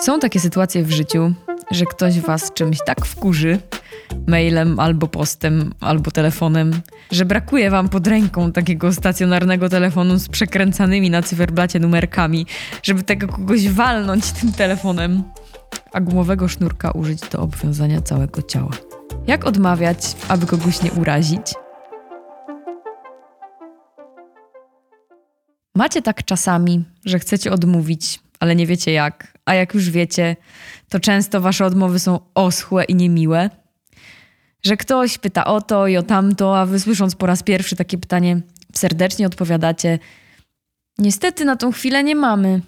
Są takie sytuacje w życiu, że ktoś was czymś tak wkurzy, mailem albo postem, albo telefonem, że brakuje wam pod ręką takiego stacjonarnego telefonu z przekręcanymi na cyferblacie numerkami, żeby tego kogoś walnąć tym telefonem, a gumowego sznurka użyć do obwiązania całego ciała. Jak odmawiać, aby kogoś nie urazić? Macie tak czasami, że chcecie odmówić, ale nie wiecie jak, a jak już wiecie, to często wasze odmowy są oschłe i niemiłe. Że ktoś pyta o to i o tamto, a wy słysząc po raz pierwszy takie pytanie, serdecznie odpowiadacie: Niestety na tą chwilę nie mamy.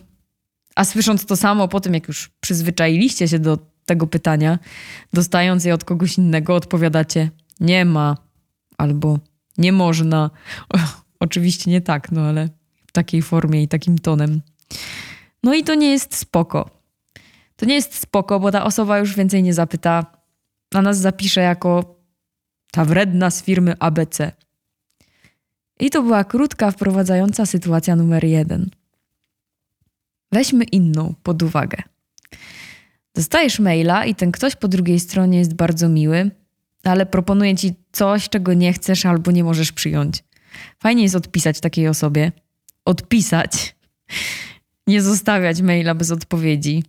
A słysząc to samo po tym, jak już przyzwyczailiście się do tego pytania, dostając je od kogoś innego, odpowiadacie: Nie ma albo nie można. O, oczywiście nie tak, no ale w takiej formie i takim tonem. No i to nie jest spoko. To nie jest spoko, bo ta osoba już więcej nie zapyta, a nas zapisze jako ta wredna z firmy ABC. I to była krótka, wprowadzająca sytuacja numer jeden. Weźmy inną pod uwagę. Dostajesz maila i ten ktoś po drugiej stronie jest bardzo miły, ale proponuje ci coś, czego nie chcesz albo nie możesz przyjąć. Fajnie jest odpisać takiej osobie. Odpisać nie zostawiać maila bez odpowiedzi.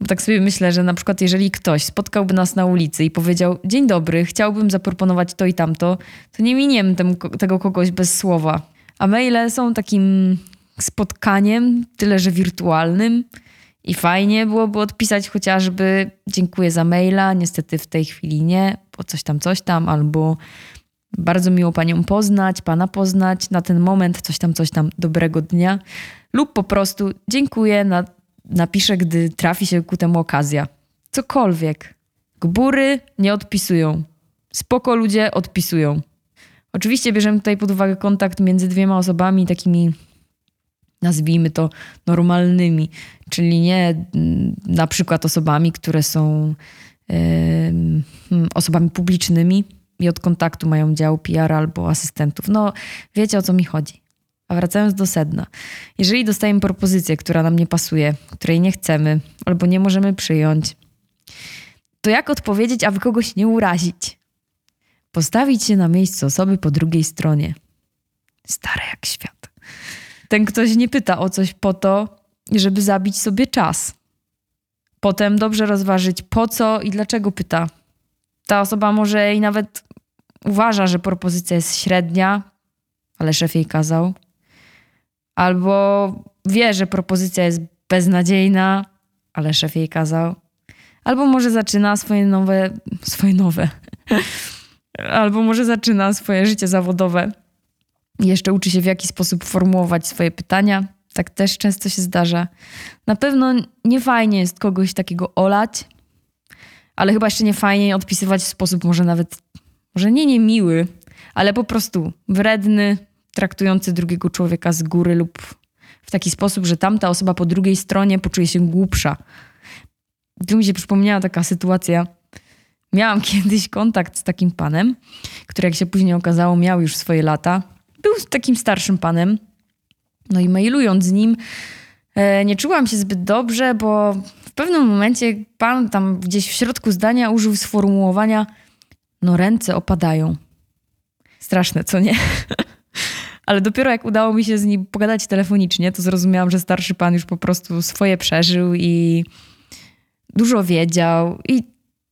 Bo tak sobie myślę, że na przykład jeżeli ktoś spotkałby nas na ulicy i powiedział dzień dobry, chciałbym zaproponować to i tamto, to nie miniemy tem, tego kogoś bez słowa. A maile są takim spotkaniem, tyle że wirtualnym i fajnie byłoby odpisać chociażby dziękuję za maila, niestety w tej chwili nie, bo coś tam, coś tam, albo bardzo miło panią poznać, pana poznać, na ten moment coś tam, coś tam, dobrego dnia lub po prostu dziękuję, na, napiszę, gdy trafi się ku temu okazja. Cokolwiek. Gbury nie odpisują. Spoko ludzie odpisują. Oczywiście bierzemy tutaj pod uwagę kontakt między dwiema osobami takimi, nazwijmy to, normalnymi, czyli nie mm, na przykład osobami, które są yy, osobami publicznymi i od kontaktu mają dział PR albo asystentów. No, wiecie o co mi chodzi. A wracając do sedna. Jeżeli dostajemy propozycję, która nam nie pasuje, której nie chcemy albo nie możemy przyjąć, to jak odpowiedzieć, aby kogoś nie urazić? Postawić się na miejsce osoby po drugiej stronie. Stare jak świat. Ten ktoś nie pyta o coś po to, żeby zabić sobie czas. Potem dobrze rozważyć po co i dlaczego pyta. Ta osoba może i nawet uważa, że propozycja jest średnia, ale szef jej kazał albo wie, że propozycja jest beznadziejna, ale szef jej kazał, albo może zaczyna swoje nowe, swoje nowe, albo może zaczyna swoje życie zawodowe. Jeszcze uczy się w jaki sposób formułować swoje pytania. Tak też często się zdarza. Na pewno nie fajnie jest kogoś takiego olać, ale chyba jeszcze nie fajnie odpisywać w sposób może nawet, może nie niemiły, ale po prostu wredny, traktujący drugiego człowieka z góry lub w taki sposób, że tamta osoba po drugiej stronie poczuje się głupsza. Tu mi się przypomniała taka sytuacja. Miałam kiedyś kontakt z takim panem, który, jak się później okazało, miał już swoje lata. Był takim starszym panem. No i mailując z nim, e, nie czułam się zbyt dobrze, bo pewnym momencie pan tam gdzieś w środku zdania użył sformułowania: No, ręce opadają. Straszne, co nie? ale dopiero jak udało mi się z nim pogadać telefonicznie, to zrozumiałam, że starszy pan już po prostu swoje przeżył i dużo wiedział i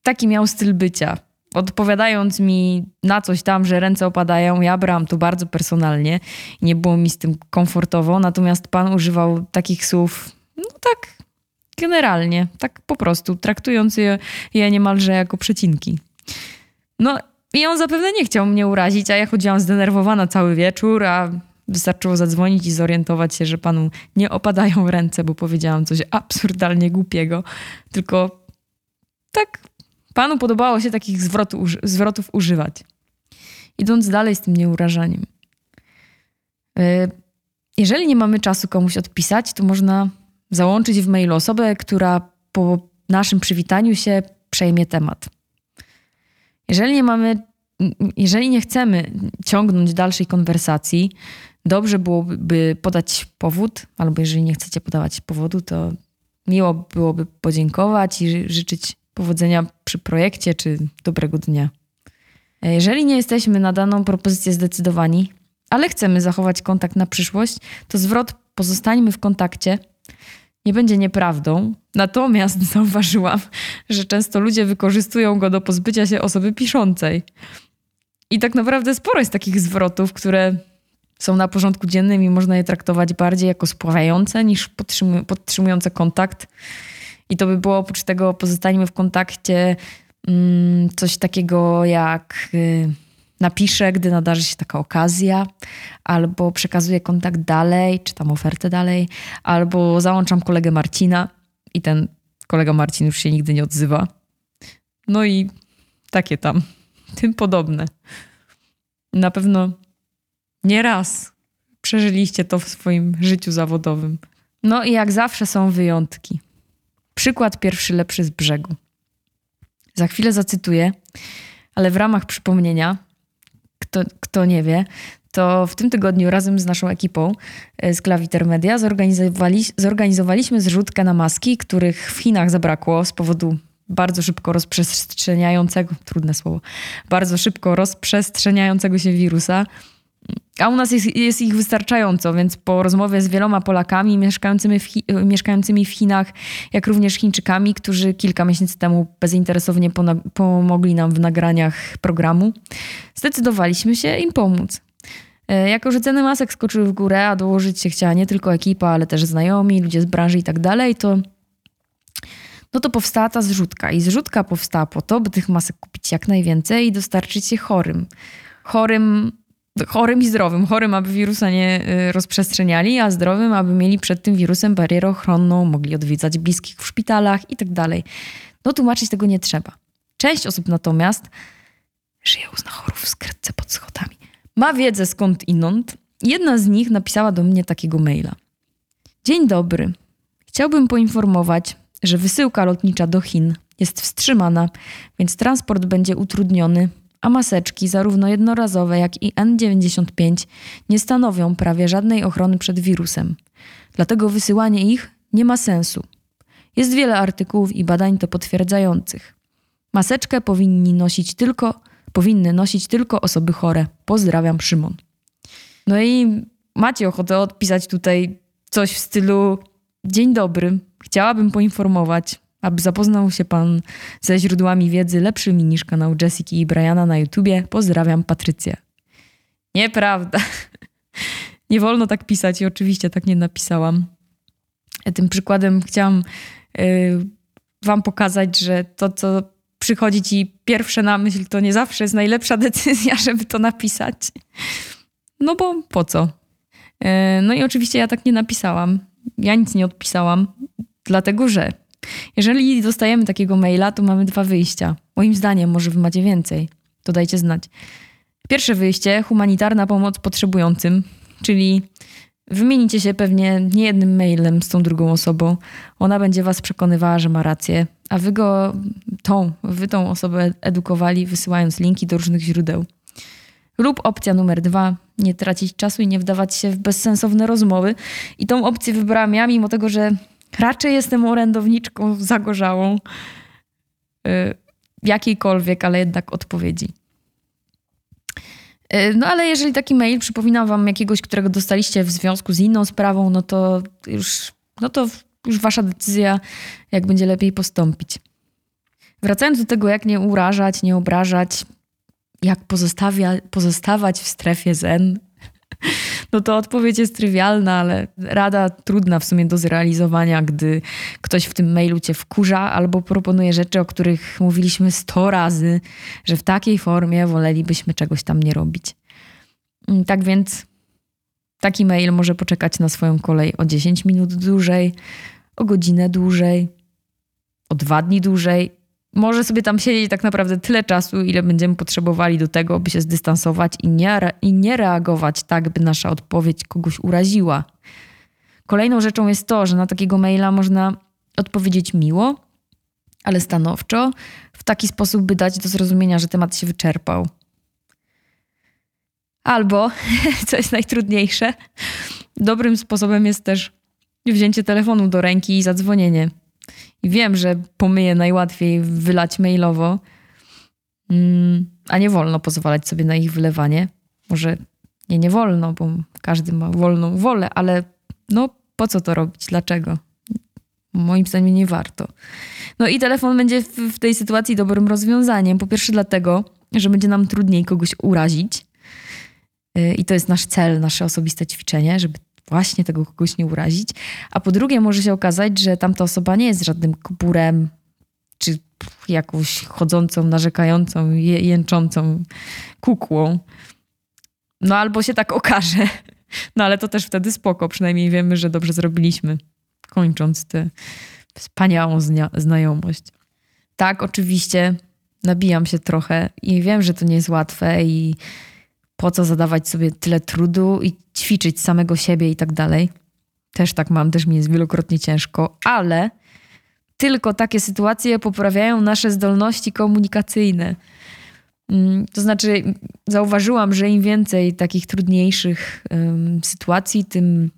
taki miał styl bycia. Odpowiadając mi na coś tam, że ręce opadają, ja brałam to bardzo personalnie. Nie było mi z tym komfortowo, natomiast pan używał takich słów, no tak generalnie, tak po prostu, traktując je, je niemalże jako przecinki. No i on zapewne nie chciał mnie urazić, a ja chodziłam zdenerwowana cały wieczór, a wystarczyło zadzwonić i zorientować się, że panu nie opadają ręce, bo powiedziałam coś absurdalnie głupiego. Tylko tak panu podobało się takich zwrotu, zwrotów używać. Idąc dalej z tym nieurażaniem. E, jeżeli nie mamy czasu komuś odpisać, to można załączyć w mailu osobę, która po naszym przywitaniu się przejmie temat. Jeżeli nie mamy, jeżeli nie chcemy ciągnąć dalszej konwersacji, dobrze byłoby podać powód, albo jeżeli nie chcecie podawać powodu, to Miło byłoby podziękować i życzyć powodzenia przy projekcie czy dobrego dnia. Jeżeli nie jesteśmy na daną propozycję zdecydowani, ale chcemy zachować kontakt na przyszłość, to zwrot pozostańmy w kontakcie nie będzie nieprawdą. Natomiast zauważyłam, że często ludzie wykorzystują go do pozbycia się osoby piszącej. I tak naprawdę sporo jest takich zwrotów, które są na porządku dziennym i można je traktować bardziej jako spławające niż podtrzymujące kontakt. I to by było oprócz tego pozostańmy w kontakcie mm, coś takiego jak y, napiszę, gdy nadarzy się taka okazja, albo przekazuję kontakt dalej, czy tam ofertę dalej, albo załączam kolegę Marcina i ten kolega Marcin już się nigdy nie odzywa. No i takie tam, tym podobne. Na pewno nie raz przeżyliście to w swoim życiu zawodowym. No i jak zawsze są wyjątki. Przykład pierwszy lepszy z brzegu. Za chwilę zacytuję, ale w ramach przypomnienia, kto, kto nie wie, to w tym tygodniu razem z naszą ekipą e, z Klawiter Media zorganizowali, zorganizowaliśmy zrzutkę na maski, których w Chinach zabrakło z powodu bardzo szybko rozprzestrzeniającego, trudne słowo, bardzo szybko rozprzestrzeniającego się wirusa. A u nas jest, jest, ich wystarczająco, więc po rozmowie z wieloma Polakami mieszkającymi w, mieszkającymi w Chinach, jak również Chińczykami, którzy kilka miesięcy temu bezinteresownie pomogli nam w nagraniach programu, zdecydowaliśmy się im pomóc. E, jako, że ceny masek skoczyły w górę, a dołożyć się chciała nie tylko ekipa, ale też znajomi, ludzie z branży i tak dalej, to no to powstała ta zrzutka. I zrzutka powstała po to, by tych masek kupić jak najwięcej i dostarczyć je chorym. Chorym chorym i zdrowym. Chorym, aby wirusa nie y, rozprzestrzeniali, a zdrowym, aby mieli przed tym wirusem barierę ochronną, mogli odwiedzać bliskich w szpitalach i tak dalej. No tłumaczyć tego nie trzeba. Część osób natomiast żyje u znachorów w skrytce pod schodami. Ma wiedzę skąd inąd. Jedna z nich napisała do mnie takiego maila. Dzień dobry. Chciałbym poinformować, że wysyłka lotnicza do Chin jest wstrzymana, więc transport będzie utrudniony a maseczki, zarówno jednorazowe, jak i N95, nie stanowią prawie żadnej ochrony przed wirusem. Dlatego wysyłanie ich nie ma sensu. Jest wiele artykułów i badań to potwierdzających. Maseczkę powinni nosić tylko, powinny nosić tylko osoby chore. Pozdrawiam, Szymon. No i macie ochotę odpisać tutaj coś w stylu: Dzień dobry, chciałabym poinformować, aby zapoznał się Pan ze źródłami wiedzy lepszymi niż kanał Jessica i Briana na YouTubie. Pozdrawiam, Patrycję. Nieprawda. Nie wolno tak pisać i oczywiście tak nie napisałam. Tym przykładem chciałam y, Wam pokazać, że to, co przychodzi Ci pierwsze na myśl, to nie zawsze jest najlepsza decyzja, żeby to napisać. No bo po co? Y, no i oczywiście ja tak nie napisałam. Ja nic nie odpisałam, dlatego że jeżeli dostajemy takiego maila, to mamy dwa wyjścia. Moim zdaniem, może wy macie więcej. To dajcie znać. Pierwsze wyjście humanitarna pomoc potrzebującym, czyli wymienicie się pewnie niejednym mailem z tą drugą osobą. Ona będzie was przekonywała, że ma rację, a wy go, tą, wy tą osobę edukowali, wysyłając linki do różnych źródeł. Lub opcja numer dwa, nie tracić czasu i nie wdawać się w bezsensowne rozmowy. I tą opcję wybrałam ja, mimo tego, że Raczej jestem orędowniczką zagorzałą y, jakiejkolwiek, ale jednak odpowiedzi. Y, no ale jeżeli taki mail przypomina wam jakiegoś, którego dostaliście w związku z inną sprawą, no to już, no to już wasza decyzja, jak będzie lepiej postąpić. Wracając do tego, jak nie urażać, nie obrażać, jak pozostawać w strefie zen, no to odpowiedź jest trywialna, ale rada trudna w sumie do zrealizowania, gdy ktoś w tym mailu cię wkurza albo proponuje rzeczy, o których mówiliśmy sto razy, że w takiej formie wolelibyśmy czegoś tam nie robić. Mm, tak więc taki mail może poczekać na swoją kolej o 10 minut dłużej, o godzinę dłużej, o dwa dni dłużej może sobie tam siedzieć tak naprawdę tyle czasu, ile będziemy potrzebowali do tego, by się zdystansować i nie, i nie reagować tak, by nasza odpowiedź kogoś uraziła. Kolejną rzeczą jest to, że na takiego maila można odpowiedzieć miło, ale stanowczo, w taki sposób, by dać do zrozumienia, że temat się wyczerpał. Albo, co jest najtrudniejsze, dobrym sposobem jest też wzięcie telefonu do ręki i zadzwonienie I wiem, że pomyję najłatwiej wylać mailowo, mm, a nie wolno pozwalać sobie na ich wylewanie. Może nie, nie wolno, bo każdy ma wolną wolę, ale no po co to robić? Dlaczego? Moim zdaniem nie warto. No i telefon będzie w, w tej sytuacji dobrym rozwiązaniem. Po pierwsze dlatego, że będzie nam trudniej kogoś urazić. Yy, I to jest nasz cel, nasze osobiste ćwiczenie, żeby właśnie tego kogoś nie urazić. A po drugie może się okazać, że tamta osoba nie jest żadnym kuburem, czy jakąś chodzącą, narzekającą, jęczącą kukłą. No albo się tak okaże. No ale to też wtedy spoko, przynajmniej wiemy, że dobrze zrobiliśmy, kończąc tę wspaniałą zna znajomość. Tak, oczywiście nabijam się trochę i wiem, że to nie jest łatwe i po co zadawać sobie tyle trudu i ćwiczyć samego siebie i tak dalej. Też tak mam, też mi jest wielokrotnie ciężko, ale tylko takie sytuacje poprawiają nasze zdolności komunikacyjne. Mm, to znaczy, zauważyłam, że im więcej takich trudniejszych um, sytuacji, tym,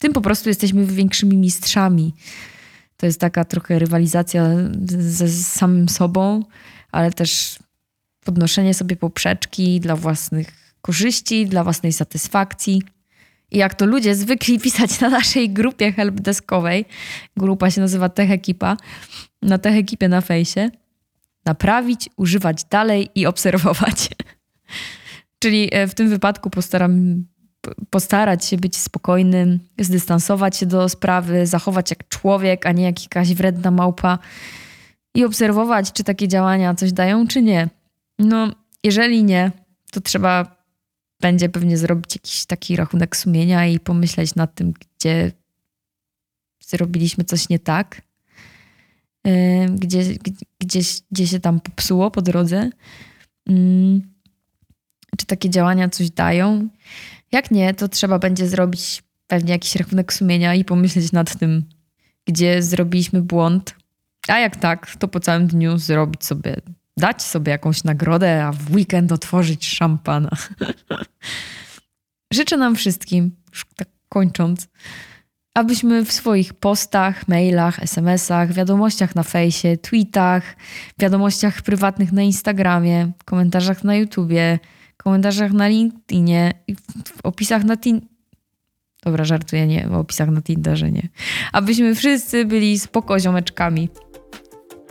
tym po prostu jesteśmy większymi mistrzami. To jest taka trochę rywalizacja ze samym sobą, ale też podnoszenie sobie poprzeczki dla własnych korzyści, dla własnej satysfakcji. I jak to ludzie zwykli pisać na naszej grupie helpdeskowej, grupa się nazywa Tech Ekipa, na Tech Ekipie na fejsie, naprawić, używać dalej i obserwować. Czyli e, w tym wypadku postaram, postarać się być spokojnym, zdystansować się do sprawy, zachować jak człowiek, a nie jak jakaś wredna małpa i obserwować, czy takie działania coś dają, czy nie. No, jeżeli nie, to trzeba będzie pewnie zrobić jakiś taki rachunek sumienia i pomyśleć nad tym, gdzie zrobiliśmy coś nie tak, gdzie, gdzie, gdzie się tam popsuło po drodze. Mm, czy takie działania coś dają? Jak nie, to trzeba będzie zrobić pewnie jakiś rachunek sumienia i pomyśleć nad tym, gdzie zrobiliśmy błąd. A jak tak, to po całym dniu zrobić sobie dać sobie jakąś nagrodę, a w weekend otworzyć szampana. Życzę nam wszystkim, już tak kończąc, abyśmy w swoich postach, mailach, SMS-ach, wiadomościach na fejsie, tweetach, wiadomościach prywatnych na Instagramie, komentarzach na YouTubie, komentarzach na LinkedInie, w opisach na Tin... Dobra, żartuję, nie, w opisach na Tinderze nie. Abyśmy wszyscy byli spoko ziomeczkami.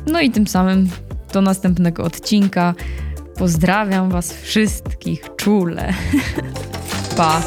No i tym samym do następnego odcinka. Pozdrawiam Was wszystkich czule. pa!